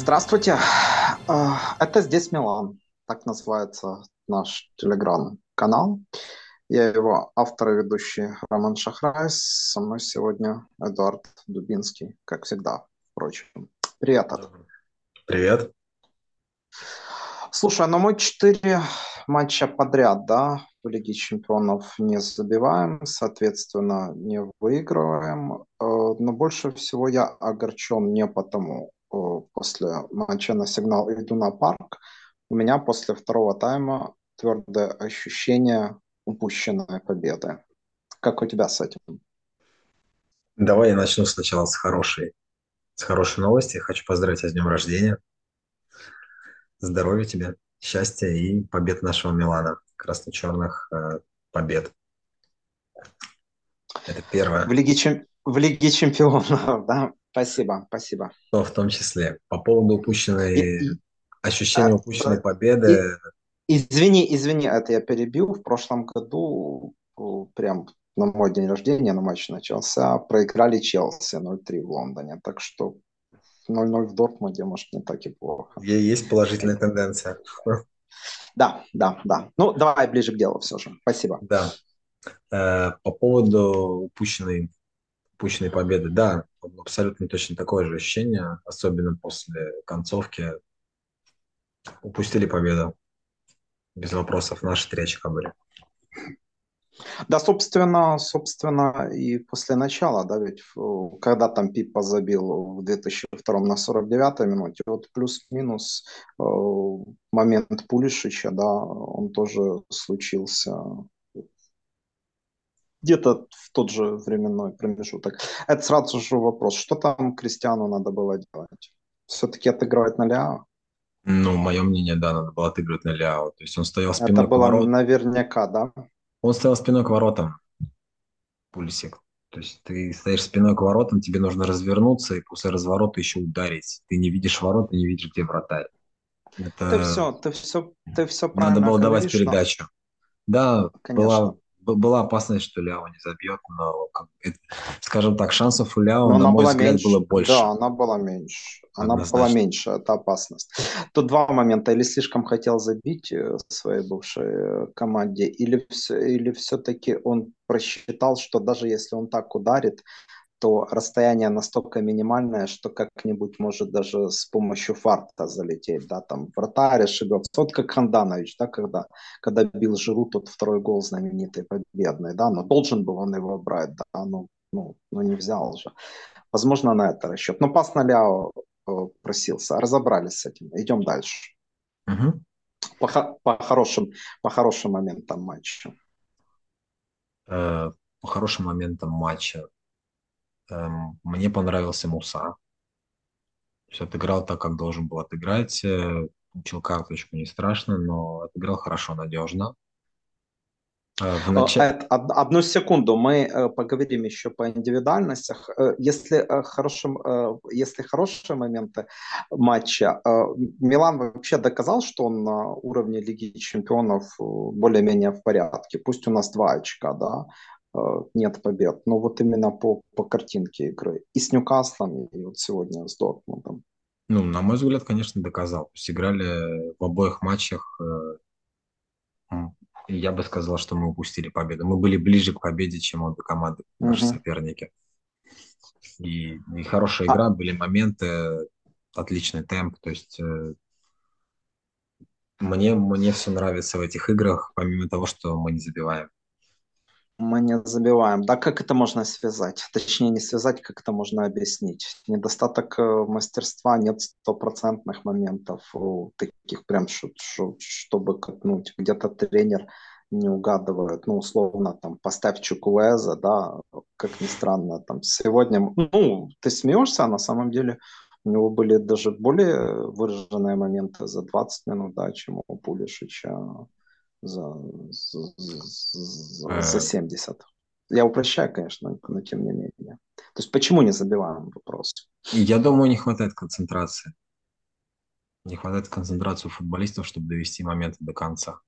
Здравствуйте. А, это «Здесь Милан». Так называется наш телеграм-канал. Я его автор и ведущий Роман Шахрайс. Со мной сегодня Эдуард Дубинский, как всегда, впрочем. Привет, Эд. Привет. Слушай, ну мы четыре матча подряд, да, в Лиге Чемпионов не забиваем, соответственно, не выигрываем. Э, но больше всего я огорчен не потому, после матча на сигнал иду на парк, у меня после второго тайма твердое ощущение упущенной победы. Как у тебя с этим? Давай я начну сначала с хорошей, с хорошей новости. Хочу поздравить тебя с днем рождения. Здоровья тебе, счастья и побед нашего Милана. Красно-черных э, побед. Это первое. В Лиге, чем... в Лиге чемпионов, да? Спасибо, спасибо. Но в том числе. По поводу упущенной, ощущения а, упущенной победы. Извини, извини, это я перебил. В прошлом году, прям на мой день рождения, на матч начался, проиграли Челси 0-3 в Лондоне. Так что 0-0 в Дортмунде, может, не так и плохо. Есть положительная тенденция. Да, да, да. Ну, давай ближе к делу все же. Спасибо. Да. Э, по поводу упущенной упущенной победы. Да, абсолютно точно такое же ощущение, особенно после концовки. Упустили победу. Без вопросов. Наши три очка были. Да, собственно, собственно, и после начала, да, ведь когда там Пипа забил в 2002 на 49-й минуте, вот плюс-минус э, момент Пулишича, да, он тоже случился где-то в тот же временной промежуток. Это сразу же вопрос, что там Кристиану надо было делать? Все-таки отыгрывать на Ляо? Ну, мое мнение, да, надо было отыгрывать на Ляо. То есть он стоял спиной Это было к воротам. наверняка, да? Он стоял спиной к воротам, Пульсик. То есть ты стоишь спиной к воротам, тебе нужно развернуться и после разворота еще ударить. Ты не видишь ворот, ты не видишь, где вратарь. Это... Ты все, ты все, ты все правильно Надо было говоришь, давать передачу. Но... Да, Конечно. была была опасность, что Ляо не забьет, но, скажем так, шансов у Ляо, но на мой взгляд, меньше. было больше. Да, она была меньше. Она Однозначно. была меньше, это опасность. Тут два момента. Или слишком хотел забить э, своей бывшей э, команде, или, или все-таки он просчитал, что даже если он так ударит, то расстояние настолько минимальное, что как-нибудь может даже с помощью фарта залететь, да, там вратарь ошибется. Вот как Ханданович, да, когда, когда бил Жиру, тот второй гол знаменитый, победный, да, но должен был он его брать, да, но, ну, ну не взял же. Возможно, на это расчет. Но пас на Ляо э, просился. Разобрались с этим. Идем дальше. Угу. По, по, хорошим, по хорошим моментам матча. Э, по хорошим моментам матча. Эм, мне понравился Муса. Все отыграл так, как должен был отыграть. Э, получил карточку, не страшно, но отыграл хорошо, надежно. Э, в нач... Одну секунду, мы э, поговорим еще по индивидуальностях. Если, хорошим, если хорошие моменты матча, Милан вообще доказал, что он на уровне Лиги Чемпионов более-менее в порядке. Пусть у нас два очка, да, нет побед. Но вот именно по, по картинке игры. И с Ньюкаслом, и вот сегодня с Дортмундом. Ну, на мой взгляд, конечно, доказал. То есть играли в обоих матчах. Э, я бы сказал, что мы упустили победу. Мы были ближе к победе, чем обе команды, наши угу. соперники. И, и хорошая а игра, а... были моменты, отличный темп. То есть э, мне, мне все нравится в этих играх, помимо того, что мы не забиваем мы не забиваем. Да, как это можно связать? Точнее, не связать, как это можно объяснить. Недостаток э, мастерства, нет стопроцентных моментов, таких прям, чтобы катнуть. Где-то тренер не угадывает, ну, условно, там, поставь Чукуэза, да, как ни странно, там, сегодня, ну, ты смеешься, а на самом деле у него были даже более выраженные моменты за 20 минут, да, чем у Пулишича за, за, за, за 70. Э. Я упрощаю, конечно, но тем не менее. То есть почему не забиваем вопрос? Я думаю, не хватает концентрации. Не хватает концентрации у футболистов, чтобы довести моменты до конца.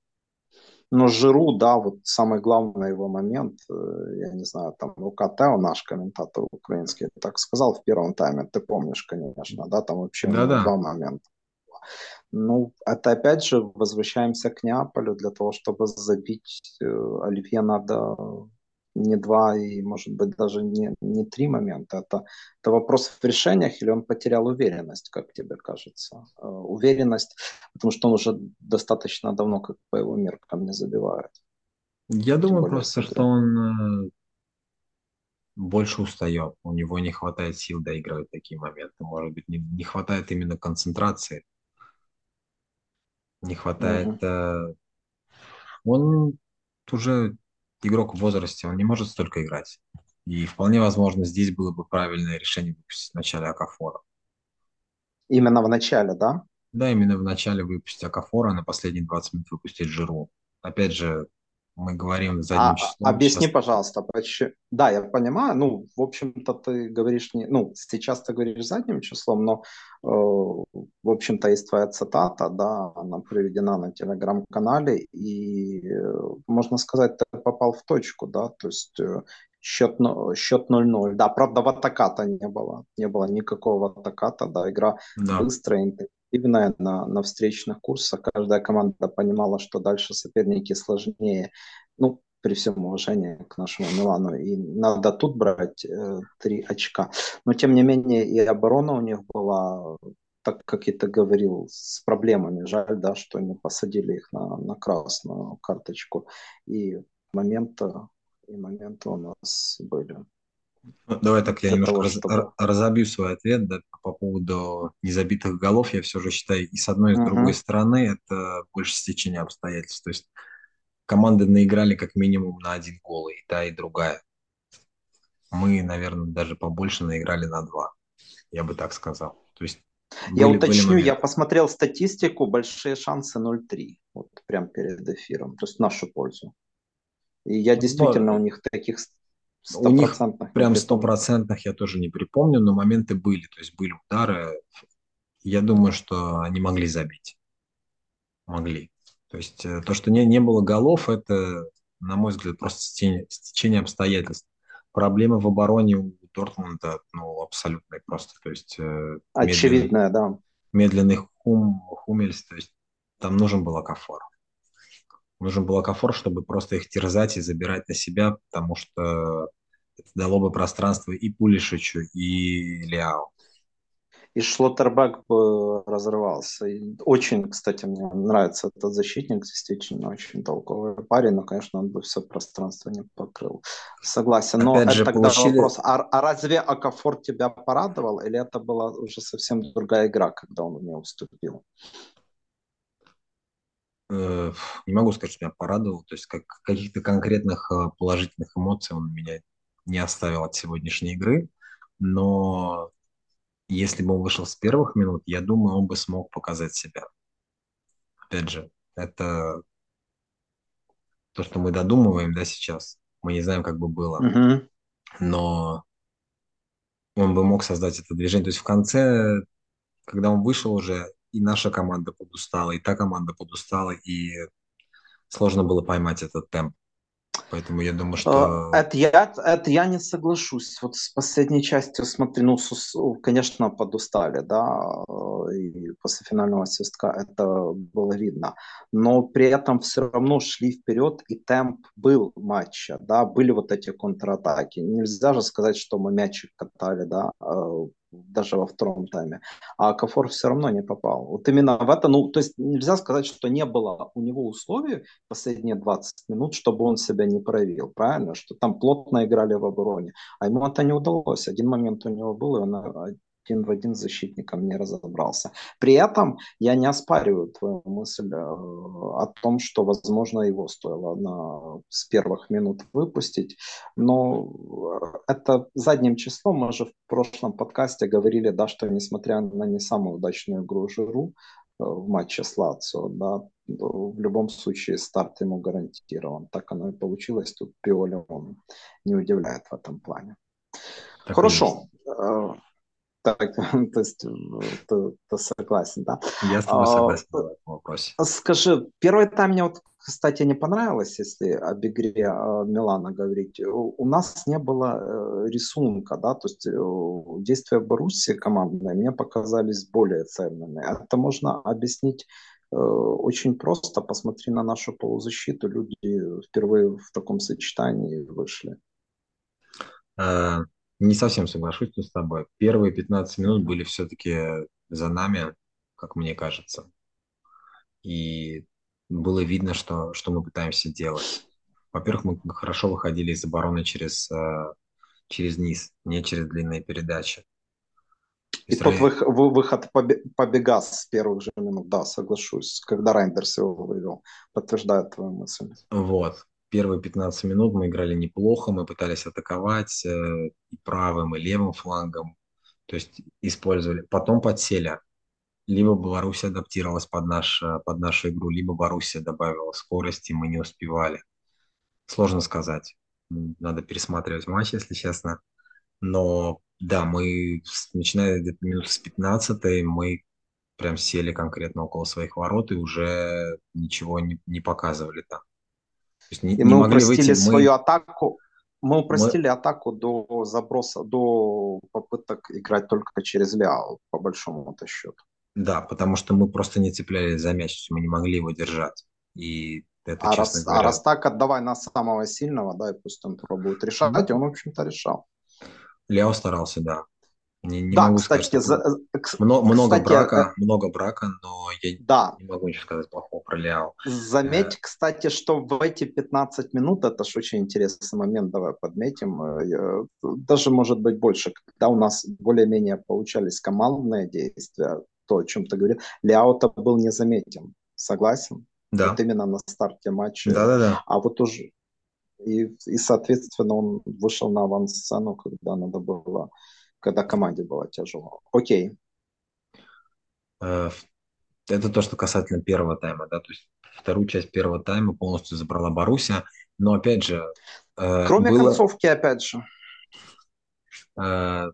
Но Жиру, да, вот самый главный его момент, э, я не знаю, там Лука Тео, наш комментатор украинский, так сказал в первом тайме, ты помнишь, конечно, да, там вообще да -да. два момента. Ну, это опять же возвращаемся к Неаполю для того, чтобы забить э, Оливье надо не два и, может быть, даже не, не три момента. Это, это вопрос в решениях или он потерял уверенность, как тебе кажется? Э, уверенность, потому что он уже достаточно давно, как по его меркам, не забивает. Я думаю просто, смотря. что он э, больше устает. У него не хватает сил доигрывать такие моменты. Может быть, не, не хватает именно концентрации. Не хватает... Mm-hmm. Он уже игрок в возрасте, он не может столько играть. И вполне возможно, здесь было бы правильное решение выпустить в начале Акафора. Именно в начале, да? Да, именно в начале выпустить Акафора, а на последние 20 минут выпустить Жиру. Опять же, мы говорим задним а, числом. Объясни, сейчас... пожалуйста, почему... Да, я понимаю, ну, в общем-то, ты говоришь не... Ну, сейчас ты говоришь задним числом, но, э, в общем-то, есть твоя цитата, да, она приведена на телеграм-канале, и, э, можно сказать, ты попал в точку, да, то есть э, счет, счет 0-0. Да, правда, в атаката не было, не было никакого атаката, да, игра да. быстрая, активная на, на встречных курсах. Каждая команда понимала, что дальше соперники сложнее. Ну, при всем уважении к нашему Милану. И надо тут брать э, три очка. Но, тем не менее, и оборона у них была, так как я ты говорил, с проблемами. Жаль, да, что не посадили их на, на красную карточку. И моменты, и моменты у нас были. Ну, давай так я немножко того, раз, чтобы... разобью свой ответ да, по поводу незабитых голов. Я все же считаю, и с одной, и с uh-huh. другой стороны, это больше стечение обстоятельств. То есть команды наиграли как минимум на один гол, и та, и другая. Мы, наверное, даже побольше наиграли на два. Я бы так сказал. То есть я были, уточню, были я посмотрел статистику, большие шансы 0-3, вот прям перед эфиром, то есть в нашу пользу. И я ну, действительно у них таких у них прям стопроцентных я тоже не припомню, но моменты были, то есть были удары. Я думаю, что они могли забить. Могли. То есть э, то, что не, не было голов, это, на мой взгляд, просто стечение, стечение обстоятельств. Проблемы в обороне у Дортмунда ну, абсолютные просто. То есть, э, Очевидная, да. Медленный хум, хумельс, то есть там нужен был Акафор. Нужен был Акафор, чтобы просто их терзать и забирать на себя, потому что это дало бы пространство и Пулишичу, и Ляо. И Шлоттербек бы разрывался. И очень, кстати, мне нравится этот защитник, действительно очень толковый парень, но, конечно, он бы все пространство не покрыл. Согласен. Но Опять это же, тогда получили... вопрос, а, а разве Акафор тебя порадовал, или это была уже совсем другая игра, когда он мне уступил? Э, не могу сказать, что меня порадовал. То есть как, каких-то конкретных э, положительных эмоций он меня не оставил от сегодняшней игры. Но если бы он вышел с первых минут, я думаю, он бы смог показать себя. Опять же, это то, что мы додумываем, да, сейчас. Мы не знаем, как бы было. Но он бы мог создать это движение. То есть в конце, когда он вышел уже, и наша команда подустала, и та команда подустала, и сложно было поймать этот темп. Поэтому я думаю, что... Э, это я, это я не соглашусь. Вот с последней частью, смотри, ну, конечно, подустали, да, э, и после финального свистка это было видно. Но при этом все равно шли вперед, и темп был матча, да, были вот эти контратаки. Нельзя же сказать, что мы мячик катали, да, э, даже во втором тайме. А Кафор все равно не попал. Вот именно в это, ну, то есть нельзя сказать, что не было у него условий последние 20 минут, чтобы он себя не проявил, правильно? Что там плотно играли в обороне. А ему это не удалось. Один момент у него был, и он один в один с защитником не разобрался. При этом я не оспариваю твою мысль э, о том, что, возможно, его стоило на, с первых минут выпустить, но э, это задним числом. Мы же в прошлом подкасте говорили, да, что несмотря на не самую удачную игру Жиру э, в матче с Лацио, да, в любом случае старт ему гарантирован. Так оно и получилось. Тут Пиоли он не удивляет в этом плане. Так Хорошо. Так, то есть ты, ты согласен, да? Я с тобой а, согласен в этом вопросе. Скажи, первый тайм мне вот, кстати, не понравилось, если об игре а, Милана говорить. У нас не было э, рисунка, да, то есть э, действия Боруссии командные мне показались более ценными. Это можно объяснить очень просто. Посмотри на нашу полузащиту. Люди впервые в таком сочетании вышли. Не совсем соглашусь с тобой. Первые 15 минут были все-таки за нами, как мне кажется. И было видно, что, что мы пытаемся делать. Во-первых, мы хорошо выходили из обороны через, э, через низ, не через длинные передачи. И тот выход, выход побега с первых же минут, да, соглашусь, когда Райндерс его вывел, подтверждает твою мысль. Вот первые 15 минут мы играли неплохо, мы пытались атаковать э, и правым, и левым флангом, то есть использовали. Потом подсели. Либо Беларусь адаптировалась под, наш, э, под нашу игру, либо Боруссия добавила скорости, мы не успевали. Сложно сказать. Надо пересматривать матч, если честно. Но да, мы, начиная где-то минут с 15 мы прям сели конкретно около своих ворот и уже ничего не, не показывали там есть не, и не мы упростили выйти, свою мы... атаку. Мы упростили мы... атаку до заброса, до попыток играть только через Ляо, по большому-то счету. Да, потому что мы просто не цеплялись за мяч, мы не могли его держать. И это, а, раз, а говоря... а раз так, отдавай на самого сильного, да, и пусть он пробует решать, и он, в общем-то, решал. Ляо старался, да. Не, не да, могу кстати, сказать, за, много, много кстати, брака, э, много брака, но я да. не могу ничего сказать плохого про Ляо. Заметь, э, кстати, что в эти 15 минут, это же очень интересный момент, давай подметим, э, даже может быть больше, когда у нас более-менее получались командные действия, то, о чем ты говорил, Ляо-то был незаметен, согласен? Да. Вот именно на старте матча. Да-да-да. А вот уже и, и, соответственно, он вышел на авансцену, когда надо было когда команде было тяжело. Окей. Э, это то, что касательно первого тайма, да, то есть вторую часть первого тайма полностью забрала Боруссия, но опять же... Э, Кроме было... концовки, опять же. Э,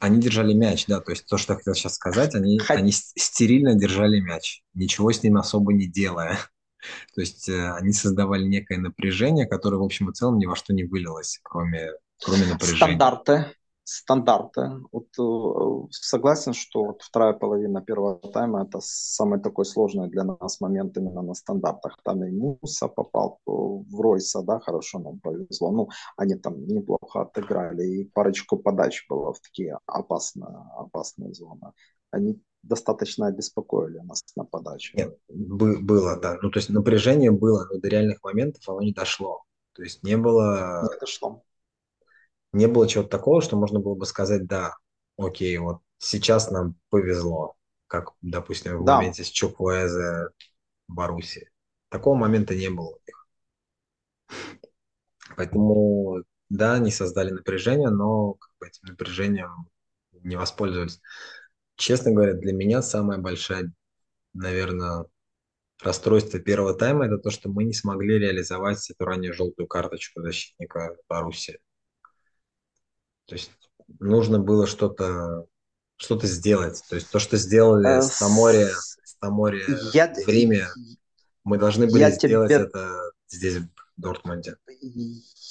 они держали мяч, да, то есть то, что я хотел сейчас сказать, они, Хоть... они стерильно держали мяч, ничего с ним особо не делая. То есть они создавали некое напряжение, которое, в общем и целом, ни во что не вылилось, кроме, кроме напряжения. Стандарты стандарты. Вот, э, согласен, что вот вторая половина первого тайма это самый такой сложный для нас момент именно на стандартах. Там и Муса попал в Ройса, да, хорошо нам повезло. Ну, они там неплохо отыграли, и парочку подач было в такие опасные, опасные зоны. Они достаточно обеспокоили нас на подаче. Нет, было, да. Ну, то есть напряжение было, но до реальных моментов оно не дошло. То есть не было... Не дошло не было чего-то такого, что можно было бы сказать, да, окей, вот сейчас нам повезло, как, допустим, в да. моменте с Чуквезе Баруси. Такого момента не было у них. Поэтому, да, они создали напряжение, но как бы, этим напряжением не воспользовались. Честно говоря, для меня самая большая, наверное, расстройство первого тайма это то, что мы не смогли реализовать эту ранее желтую карточку защитника Баруси. То есть нужно было что-то что-то сделать. То есть то, что сделали э, с Тамори, с Тамори я, в Риме, мы должны были я сделать тебе... это здесь, в Дортмунде.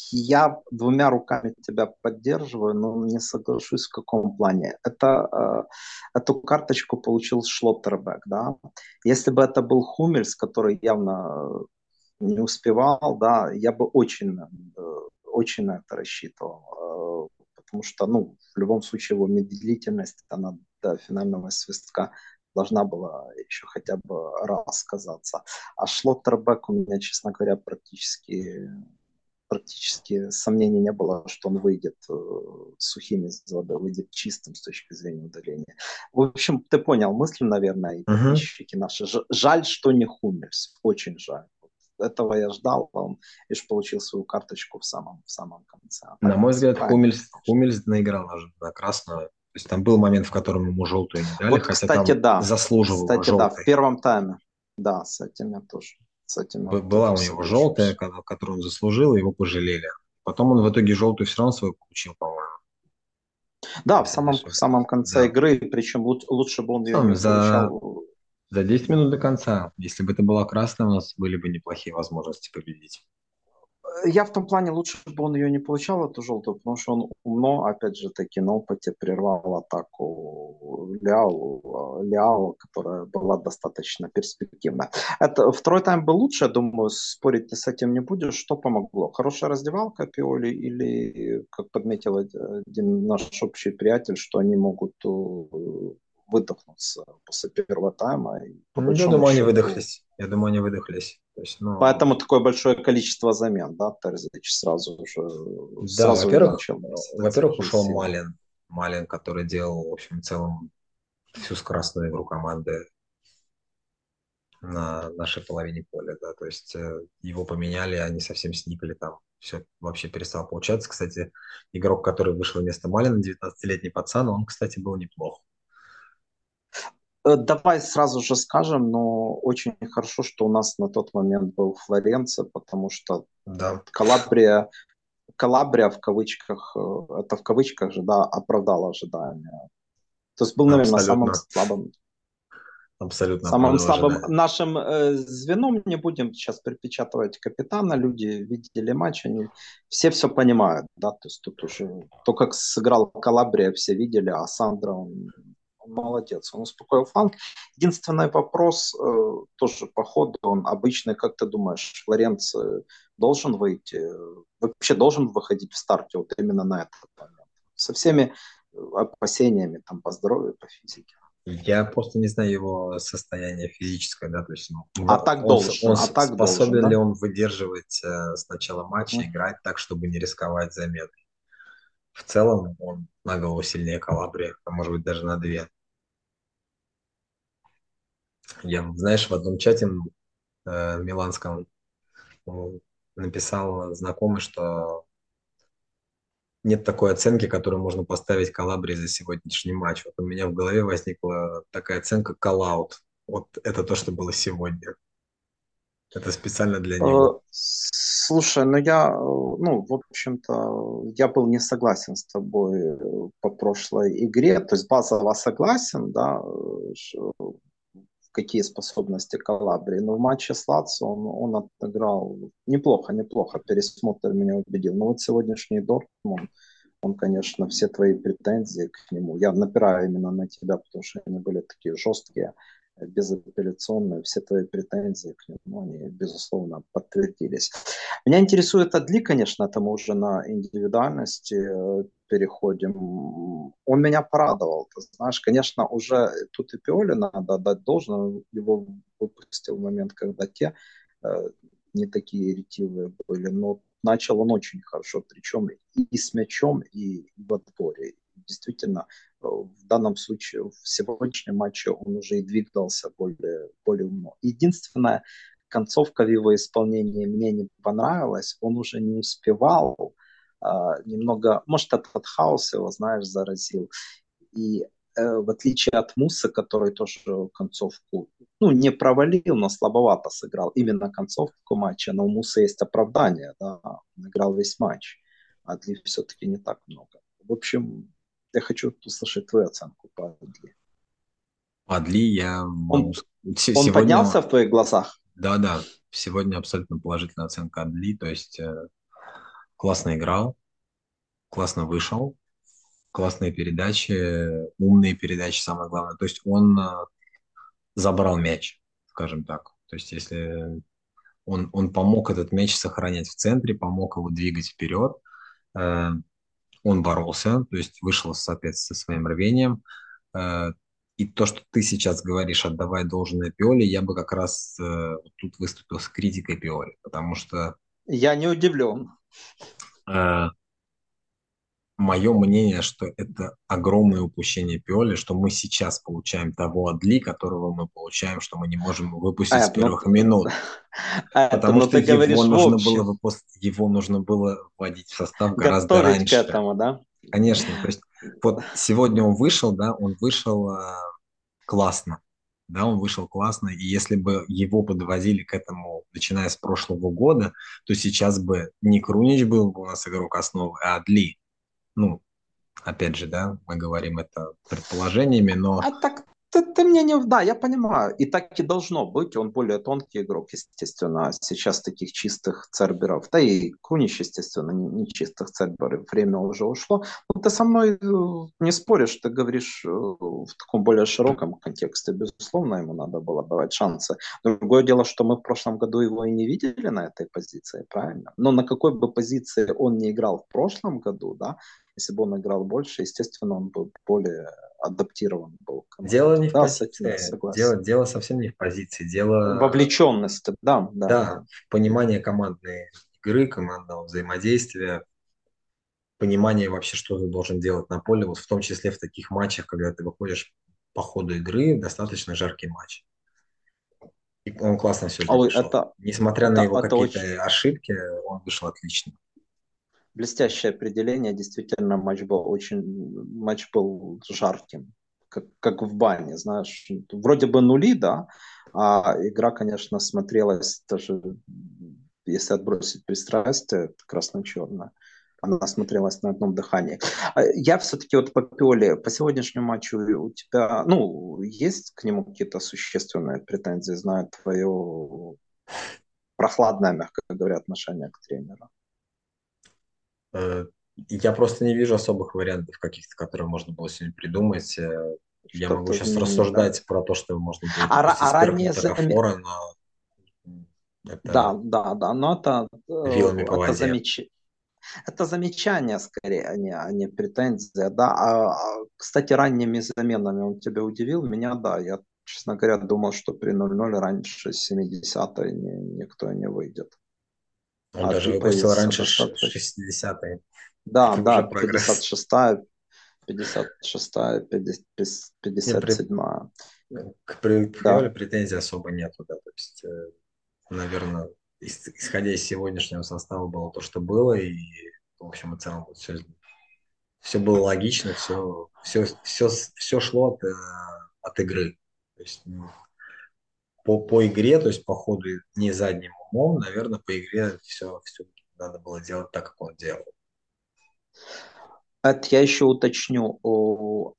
Я двумя руками тебя поддерживаю, но не соглашусь в каком плане. Это, э, эту карточку получил Шлоттербек, да. Если бы это был Хумельс, который явно не успевал, да, я бы очень, э, очень на это рассчитывал потому что, ну, в любом случае его медлительность, она до финального свистка должна была еще хотя бы раз сказаться. А Шлоттербек у меня, честно говоря, практически практически сомнений не было, что он выйдет э, сухим из воды, выйдет чистым с точки зрения удаления. В общем, ты понял мысль, наверное, и подписчики uh-huh. наши. Жаль, что не Хумельс, очень жаль этого я ждал, он лишь получил свою карточку в самом, в самом конце. На мой взгляд, Хумельс, Хумельс наиграл на красную. То есть там был момент, в котором ему желтую не дали, вот, хотя кстати, там да. заслуживал Кстати, желтой. да, в первом тайме. Да, с этим я тоже. С этим я Была у него желтая, которую он заслужил, его пожалели. Потом он в итоге желтую все равно свою получил, по-моему. Да, в самом, в самом конце да. игры, причем лучше, лучше бы он ее не за. За 10 минут до конца. Если бы это была красная, у нас были бы неплохие возможности победить я в том плане лучше бы он ее не получал, эту желтую, потому что он умно, опять же таки, на опыте прервал атаку Ляо, Ляо, которая была достаточно перспективна. Это, второй тайм был лучше, я думаю, спорить ты с этим не будешь. Что помогло? Хорошая раздевалка Пиоли или, как подметил один наш общий приятель, что они могут э, выдохнуться после первого тайма? И, ну, я думаю, счету... они выдохлись. Я думаю, они выдохлись. То есть, ну... Поэтому такое большое количество замен, да, Терзич сразу же. Да, сразу во-первых, во-первых, ушел Малин. Малин, который делал, в общем, целом всю скоростную игру команды на нашей половине поля, да, то есть э, его поменяли, они совсем сникли там, все вообще перестало получаться. Кстати, игрок, который вышел вместо Малина, 19-летний пацан, он, кстати, был неплох. Э, давай сразу же скажем, но очень хорошо, что у нас на тот момент был Флоренция, потому что да. Калабрия, Калабрия в кавычках, э, это в кавычках же, да, оправдала ожидания. То есть был, наверное, Абсолютно. самым слабым. Абсолютно. Самым слабым ожидания. нашим э, звеном не будем сейчас припечатывать капитана. Люди видели матч, они все все понимают, да, то есть тут уже то, как сыграл Калабрия, все видели, а Сандра он молодец, он успокоил фланг. Единственный вопрос, э, тоже по ходу, он обычный, как ты думаешь, Флоренц должен выйти, вообще должен выходить в старте вот именно на этот момент, со всеми опасениями там по здоровью, по физике. Я просто не знаю его состояние физическое, да, то есть ну, а так он, должен, он а так способен должен, ли да? он выдерживать э, с начала матча, mm. играть так, чтобы не рисковать заметой. В целом он на голову сильнее Калабрия, а может быть даже на две. Я, знаешь, в одном чате э, миланском написал знакомый, что нет такой оценки, которую можно поставить Калабри за сегодняшний матч. Вот у меня в голове возникла такая оценка коллаут. Вот это то, что было сегодня. Это специально для него. Э, слушай, ну я, ну, в общем-то, я был не согласен с тобой э, по прошлой игре. То есть базово согласен, да, какие способности Калабрии. Но в матче с Лацио он, он отыграл неплохо, неплохо. Пересмотр меня убедил. Но вот сегодняшний Дортмунд, он, конечно, все твои претензии к нему. Я напираю именно на тебя, потому что они были такие жесткие безапелляционные, все твои претензии к нему, они, безусловно, подтвердились. Меня интересует Адли, конечно, это мы уже на индивидуальности э, переходим. Он меня порадовал, ты знаешь, конечно, уже тут и Пиоли надо отдать должное, его выпустил в момент, когда те э, не такие ретивые были, но начал он очень хорошо, причем и с мячом, и в отборе. Действительно, в данном случае, в сегодняшнем матче он уже и двигался более, более умно. Единственная концовка в его исполнении мне не понравилась. Он уже не успевал а, немного, может, этот хаос его, знаешь, заразил. И э, в отличие от Муса, который тоже концовку, ну, не провалил, но слабовато сыграл именно концовку матча, но у Муса есть оправдание, да, он играл весь матч, а для все-таки не так много. В общем, я хочу услышать твою оценку по Адли. Адли я... Он, сегодня... он поднялся в твоих глазах? Да, да. Сегодня абсолютно положительная оценка Адли. То есть э, классно играл, классно вышел, классные передачи, умные передачи, самое главное. То есть он э, забрал мяч, скажем так. То есть если он, он помог этот мяч сохранять в центре, помог его двигать вперед, э, он боролся, то есть вышел, соответственно, со своим рвением. Э, и то, что ты сейчас говоришь, отдавая должное Пиоле, я бы как раз э, тут выступил с критикой Пиоли, потому что... Я не удивлен. Мое мнение, что это огромное упущение Пиоли, что мы сейчас получаем того Адли, которого мы получаем, что мы не можем выпустить а, с первых ну, минут. А, Потому ну, что его нужно, было выпуск... его нужно было вводить в состав гораздо Готовить раньше. к этому, да? Конечно. То есть, вот сегодня он вышел, да, он вышел э, классно. Да, он вышел классно, и если бы его подвозили к этому, начиная с прошлого года, то сейчас бы не Крунич был бы у нас игрок основы, а Адли ну, Опять же, да, мы говорим это предположениями, но... А так ты, ты мне не... Да, я понимаю. И так и должно быть. Он более тонкий игрок, естественно. Сейчас таких чистых церберов. Да и Кунич, естественно, не, не чистых церберов. Время уже ушло. Но ты со мной э, не споришь. Ты говоришь э, в таком более широком контексте. Безусловно, ему надо было давать шансы. Другое дело, что мы в прошлом году его и не видели на этой позиции, правильно? Но на какой бы позиции он не играл в прошлом году, да, если бы он играл больше, естественно, он бы более адаптирован был. Дело не в да, позиции. Дело, дело совсем не в позиции. Дело... Вовлеченности, да. Да, да в понимании командной игры, командного взаимодействия, понимание вообще, что ты должен делать на поле, вот в том числе в таких матчах, когда ты выходишь по ходу игры, достаточно жаркий матч. И он классно все сделал. Это, Несмотря это, на его какие-то очень... ошибки, он вышел отлично блестящее определение. Действительно, матч был очень, матч был жарким, как, как в бане, знаешь. Вроде бы нули, да, а игра, конечно, смотрелась даже, если отбросить пристрастие, красно-черная. Она смотрелась на одном дыхании. А я все-таки вот по Пиоле, по сегодняшнему матчу у тебя, ну, есть к нему какие-то существенные претензии, знаю твое прохладное, мягко говоря, отношение к тренеру? Э, я просто не вижу особых вариантов каких-то, которые можно было сегодня придумать. Э, я могу сейчас не рассуждать про то, что можно было а, а ранее Фора, но это... Да, да, да, но это, э, это, замеч... это замечание скорее, а не, а не претензия. Да? А, а, кстати, ранними заменами он тебя удивил? Меня, да. Я, честно говоря, думал, что при 0-0 раньше 70-й никто не выйдет. Он а даже выпустил раньше 60-е. Да, да, 56-я, 56-я, 57-я. К Приоле претензий особо нету, да, то есть, э, наверное, исходя из сегодняшнего состава было то, что было, и в общем и целом все, все было логично, все, все, все, все шло от, э, от игры. То есть по, по игре, то есть по ходу не задним умом, наверное, по игре все, все надо было делать так, как он делал. Я еще уточню.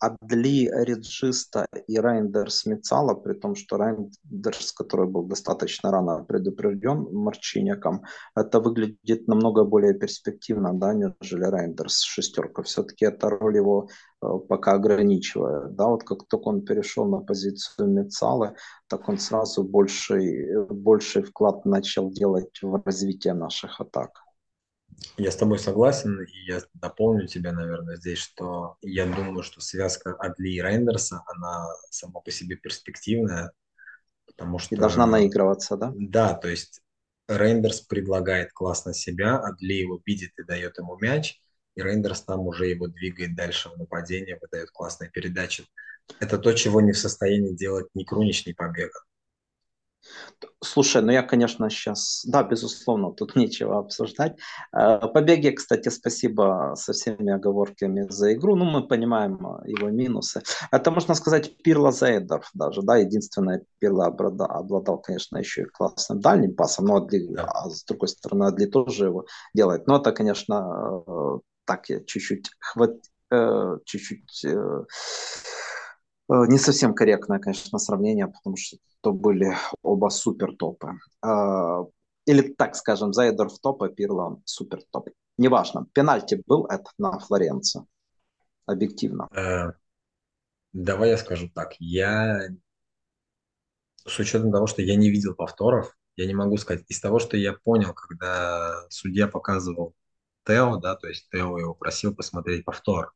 Адли Реджиста и Рейндерс Мицала, при том, что Рейндерс, который был достаточно рано предупрежден Марчиняком, это выглядит намного более перспективно, да, нежели Рейндерс шестерка. Все-таки эта роль его э, пока ограничивает. Да, вот как только он перешел на позицию Мицалы, так он сразу больший, больший вклад начал делать в развитие наших атак. Я с тобой согласен, и я дополню тебя, наверное, здесь, что я думаю, что связка Адли и Рейндерса, она сама по себе перспективная, потому что... И должна наигрываться, да? Да, то есть Рейндерс предлагает классно себя, Адли его видит и дает ему мяч, и Рейндерс там уже его двигает дальше в нападение, выдает классные передачи. Это то, чего не в состоянии делать ни Крунич, ни Побега. Слушай, ну я, конечно, сейчас... Да, безусловно, тут нечего обсуждать. Э, Побеги, кстати, спасибо со всеми оговорками за игру. Ну, мы понимаем э, его минусы. Это, можно сказать, Пирло Зейдов даже, да, единственное, Пирло обладал, конечно, еще и классным дальним пасом, но Адли, да. а с другой стороны, Адли тоже его делает. Но это, конечно, э, так я чуть-чуть хват... чуть-чуть не совсем корректное, конечно, сравнение, потому что то были оба супер топы. А, или, так скажем, Зайдер в топ, а Пирло супер топ. Неважно. Пенальти был это на Флоренции. Объективно. Э, давай я скажу так. Я с учетом того, что я не видел повторов, я не могу сказать. Из того, что я понял, когда судья показывал Тео, да, то есть Тео его просил посмотреть повтор,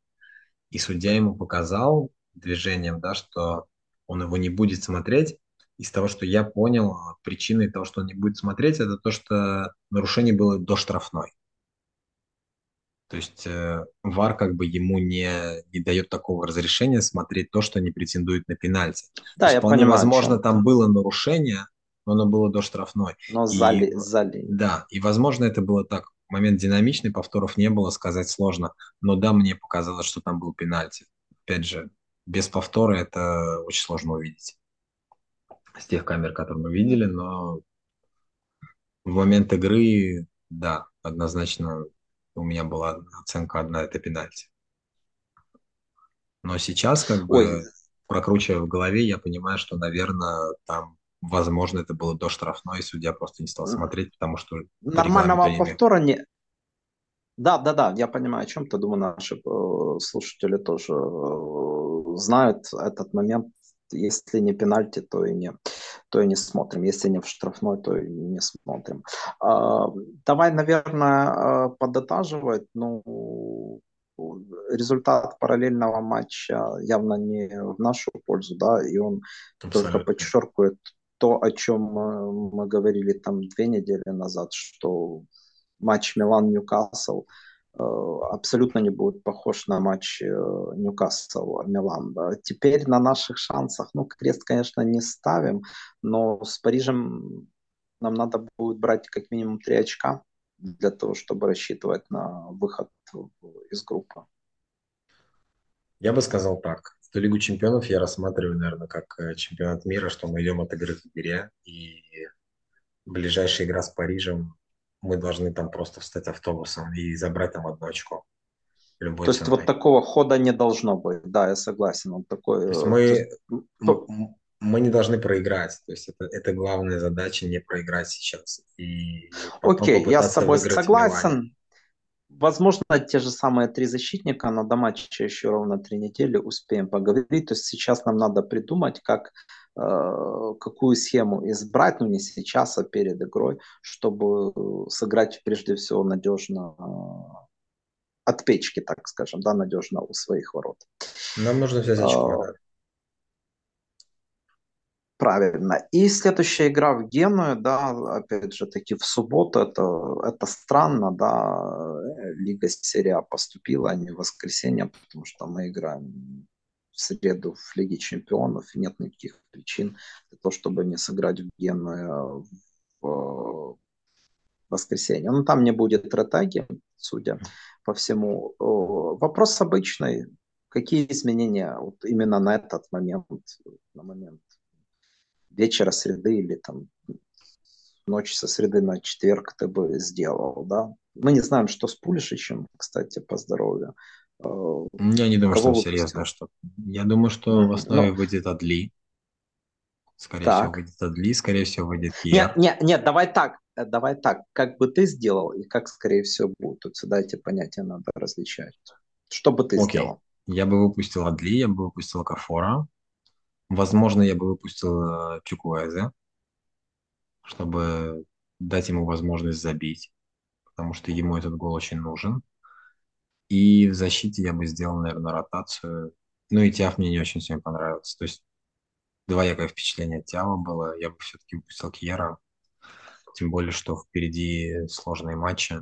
и судья ему показал движением, да, что он его не будет смотреть, из того, что я понял, причиной того, что он не будет смотреть, это то, что нарушение было до штрафной. То есть э, ВАР как бы ему не, не дает такого разрешения смотреть то, что не претендует на пенальти. Да, я вполне понимаю, возможно, там было нарушение, но оно было до штрафной. Но зали, и, зали. Да, и возможно это было так. Момент динамичный, повторов не было, сказать сложно. Но да, мне показалось, что там был пенальти. Опять же, без повтора это очень сложно увидеть с тех камер, которые мы видели, но в момент игры, да, однозначно у меня была оценка одна, это пенальти. Но сейчас, как бы, Ой. прокручивая в голове, я понимаю, что, наверное, там, возможно, это было до штрафной, и судья просто не стал смотреть, потому что... Нормального повтора не... Да, да, да, я понимаю, о чем ты. Думаю, наши э, слушатели тоже э, знают этот момент. Если не пенальти, то и не, то и не смотрим. Если не в штрафной, то и не смотрим. Э, давай, наверное, э, подытаживать. Ну, результат параллельного матча явно не в нашу пользу, да, и он Абсолютно. только подчеркивает то, о чем мы говорили там две недели назад, что матч Милан-Ньюкасл э, абсолютно не будет похож на матч э, Ньюкасл-Милан. Теперь на наших шансах, ну, крест, конечно, не ставим, но с Парижем нам надо будет брать как минимум три очка для того, чтобы рассчитывать на выход из группы. Я бы сказал так. Что Лигу чемпионов я рассматриваю, наверное, как э, чемпионат мира, что мы идем от игры к игре, и ближайшая игра с Парижем мы должны там просто встать автобусом и забрать там одно очко. Любой То ценой. есть вот такого хода не должно быть, да, я согласен. Он такой. То есть мы, мы, мы не должны проиграть. То есть это, это главная задача не проиграть сейчас. И Окей, я с тобой согласен. Возможно, те же самые три защитника, до матча еще ровно три недели успеем поговорить. То есть сейчас нам надо придумать, как Э, какую схему избрать, ну не сейчас, а перед игрой, чтобы сыграть прежде всего надежно э, от печки, так скажем, да, надежно у своих ворот. Нам нужно взять очко, а, Правильно. И следующая игра в Геную, да, опять же таки в субботу, это, это странно, да, Лига Серия поступила, а не в воскресенье, потому что мы играем в среду в Лиге Чемпионов, и нет никаких причин для того, чтобы не сыграть в Гену в воскресенье. Но ну, там не будет ретаги, судя по всему. Вопрос обычный. Какие изменения вот именно на этот момент, на момент вечера среды или там ночь со среды на четверг ты бы сделал, да? Мы не знаем, что с Пулишичем, кстати, по здоровью. Я не думаю, что серьезно. Что... Я думаю, что в основе Но... выйдет Адли. Скорее так. всего, выйдет Адли, скорее всего, выйдет Кия. Нет, нет, нет, давай так, э, давай так. Как бы ты сделал и как, скорее всего, будет. Тут всегда эти понятия надо различать. Что бы ты Окей. сделал? Я бы выпустил Адли, я бы выпустил Кафора. Возможно, я бы выпустил э, Чукуэзе, чтобы дать ему возможность забить, потому что ему этот гол очень нужен. И в защите я бы сделал, наверное, ротацию. Ну и Тиаф мне не очень всем понравился. То есть двоякое впечатление от Тиава было. Я бы все-таки выпустил Кьера. Тем более, что впереди сложные матчи.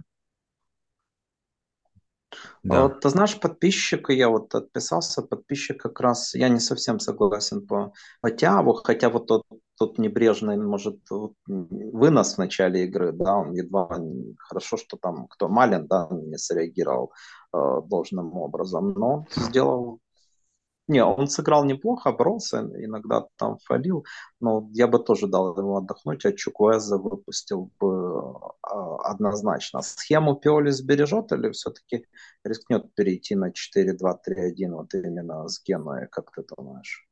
Да. Вот, ты знаешь, подписчик, я вот отписался, подписчик как раз, я не совсем согласен по, Тиаву, хотя вот тот, тот небрежный, может, вот, вынос в начале игры, да, он едва, хорошо, что там кто Малин, да, не среагировал Э, должным образом, но сделал не, он сыграл неплохо, боролся, иногда там фалил, но я бы тоже дал ему отдохнуть, а Чукуэза выпустил бы а, однозначно. Схему Пиоли сбережет или все-таки рискнет перейти на 4-2-3-1 вот именно с Геной, как ты думаешь?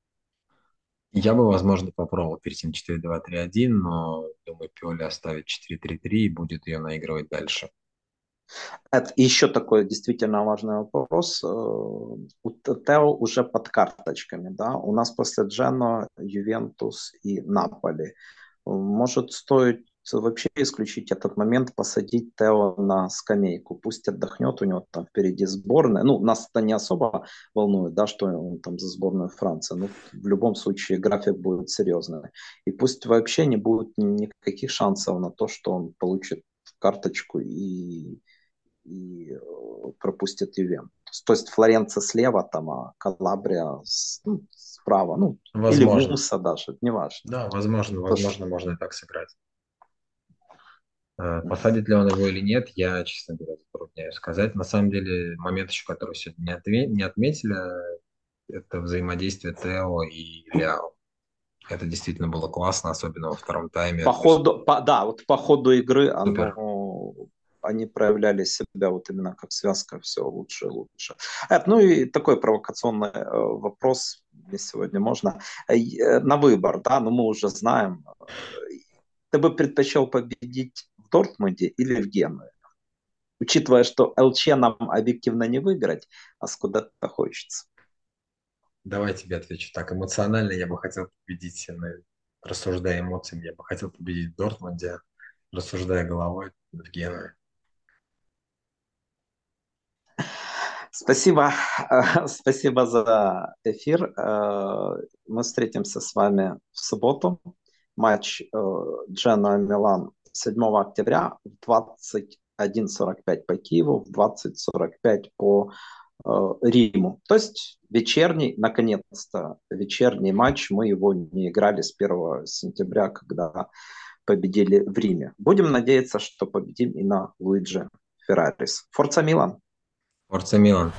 Я бы, возможно, попробовал перейти на 4-2-3-1, но думаю, Пиоли оставит 4-3-3 и будет ее наигрывать дальше. Это еще такой действительно важный вопрос. Э, у Тео уже под карточками, да? У нас после Джено, Ювентус и Наполи. Может стоит вообще исключить этот момент, посадить Тео на скамейку, пусть отдохнет, у него там впереди сборная. Ну, нас это не особо волнует, да, что он там за сборную Франции, но в любом случае график будет серьезный. И пусть вообще не будет никаких шансов на то, что он получит карточку и и э, пропустит Ювентус. То есть Флоренция слева, там, а Калабрия с, ну, справа, ну, возможно. или Муса даже, неважно. Да, возможно, возможно, что... можно и так сыграть. Э, посадит ли он его или нет, я, честно говоря, затрудняюсь сказать. На самом деле, момент еще, который сегодня не, отве- не отметили, это взаимодействие Тео и Ляо. Это действительно было классно, особенно во втором тайме. По ходу, по, да, вот по ходу игры Супер. оно они проявляли себя вот именно как связка все лучше и лучше. Ну и такой провокационный э, вопрос мне сегодня можно. Э, на выбор, да, но ну мы уже знаем. Ты бы предпочел победить в Дортмунде или в Генуе? Учитывая, что ЛЧ нам объективно не выиграть, а куда-то хочется. Давай тебе отвечу. Так, эмоционально я бы хотел победить, рассуждая эмоциями, я бы хотел победить в Дортмунде, рассуждая головой в Генуе. Спасибо, спасибо за эфир. Э, мы встретимся с вами в субботу. Матч э, Джена Милан 7 октября в 21.45 по Киеву, в 20.45 по э, Риму. То есть вечерний, наконец-то, вечерний матч. Мы его не играли с 1 сентября, когда победили в Риме. Будем надеяться, что победим и на Луиджи Феррарис. Форца Милан! Форца Милан!